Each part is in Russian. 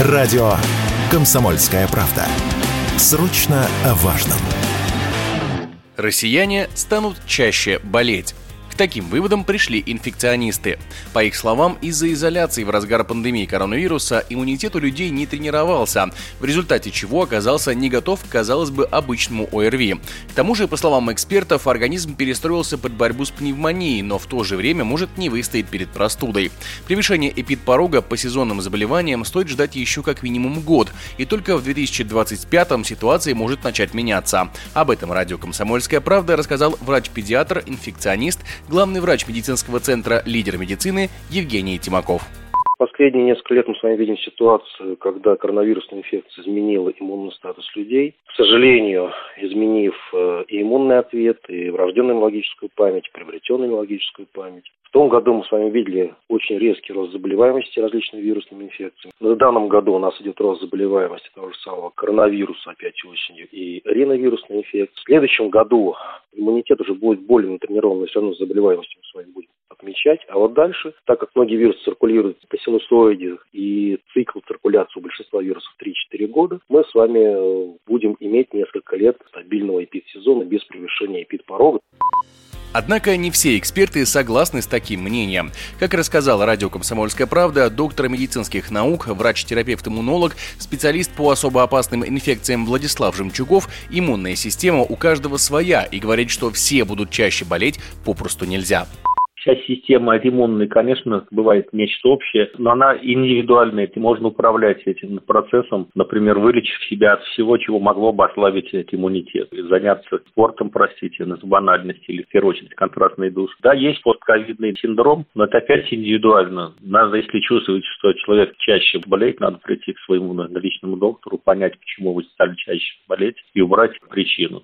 Радио «Комсомольская правда». Срочно о важном. Россияне станут чаще болеть. К таким выводам пришли инфекционисты. По их словам, из-за изоляции в разгар пандемии коронавируса иммунитет у людей не тренировался, в результате чего оказался не готов, казалось бы, обычному ОРВИ. К тому же, по словам экспертов, организм перестроился под борьбу с пневмонией, но в то же время может не выстоять перед простудой. Превышение эпидпорога по сезонным заболеваниям стоит ждать еще как минимум год, и только в 2025 ситуация может начать меняться. Об этом радио «Комсомольская правда» рассказал врач-педиатр, инфекционист, главный врач медицинского центра «Лидер медицины» Евгений Тимаков. Последние несколько лет мы с вами видим ситуацию, когда коронавирусная инфекция изменила иммунный статус людей. К сожалению, изменив э, и иммунный ответ, и врожденную иммунологическую память, приобретенную иммунологическую память. В том году мы с вами видели очень резкий рост заболеваемости различными вирусными инфекциями. В данном году у нас идет рост заболеваемости того же самого коронавируса опять осенью и риновирусной инфекции. В следующем году иммунитет уже будет более натренирован, но все равно с заболеваемостью мы с вами будем отмечать. А вот дальше, так как многие вирусы циркулируют по синусоиде и цикл циркуляции у большинства вирусов 3-4 года, мы с вами э, будем иметь несколько лет стабильного эпидсезона без превышения эпидпорога. Однако не все эксперты согласны с таким мнением. Как рассказал радио «Комсомольская правда», доктор медицинских наук, врач-терапевт-иммунолог, специалист по особо опасным инфекциям Владислав Жемчугов, иммунная система у каждого своя и говорит, что все будут чаще болеть попросту нельзя. Вся система иммунная, конечно, бывает нечто общее, но она индивидуальная, и можно управлять этим процессом, например, вылечив себя от всего, чего могло бы ослабить этот иммунитет, и заняться спортом, простите, на банальность или, в первую очередь, контрастный душ. Да, есть постковидный синдром, но это опять индивидуально. Надо, если чувствовать, что человек чаще болеет, надо прийти к своему личному доктору, понять, почему вы стали чаще болеть, и убрать причину.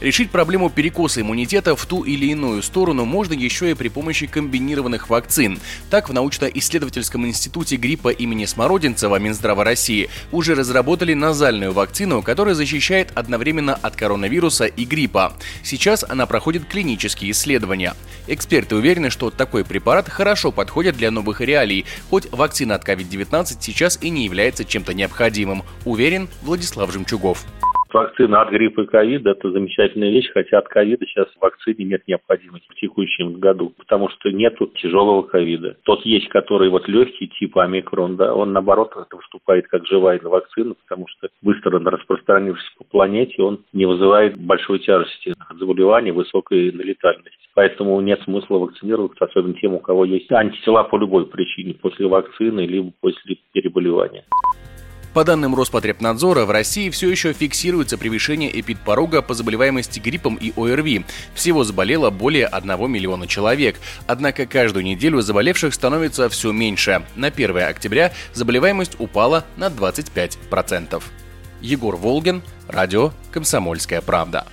Решить проблему перекоса иммунитета в ту или иную сторону можно еще и при помощи комбинированных вакцин. Так, в научно-исследовательском институте гриппа имени Смородинцева Минздрава России уже разработали назальную вакцину, которая защищает одновременно от коронавируса и гриппа. Сейчас она проходит клинические исследования. Эксперты уверены, что такой препарат хорошо подходит для новых реалий, хоть вакцина от COVID-19 сейчас и не является чем-то необходимым, уверен Владислав Жемчугов. Вакцина от гриппа и ковида – это замечательная вещь, хотя от ковида сейчас в вакцине нет необходимости в текущем году, потому что нет тяжелого ковида. Тот есть, который вот легкий, типа омикрон, да, он наоборот выступает как живая вакцина, потому что быстро распространившись по планете, он не вызывает большой тяжести заболевания, высокой налетальности. Поэтому нет смысла вакцинироваться, особенно тем, у кого есть антитела по любой причине, после вакцины, либо после переболевания. По данным Роспотребнадзора, в России все еще фиксируется превышение эпидпорога по заболеваемости гриппом и ОРВИ. Всего заболело более 1 миллиона человек. Однако каждую неделю заболевших становится все меньше. На 1 октября заболеваемость упала на 25%. Егор Волгин, радио «Комсомольская правда».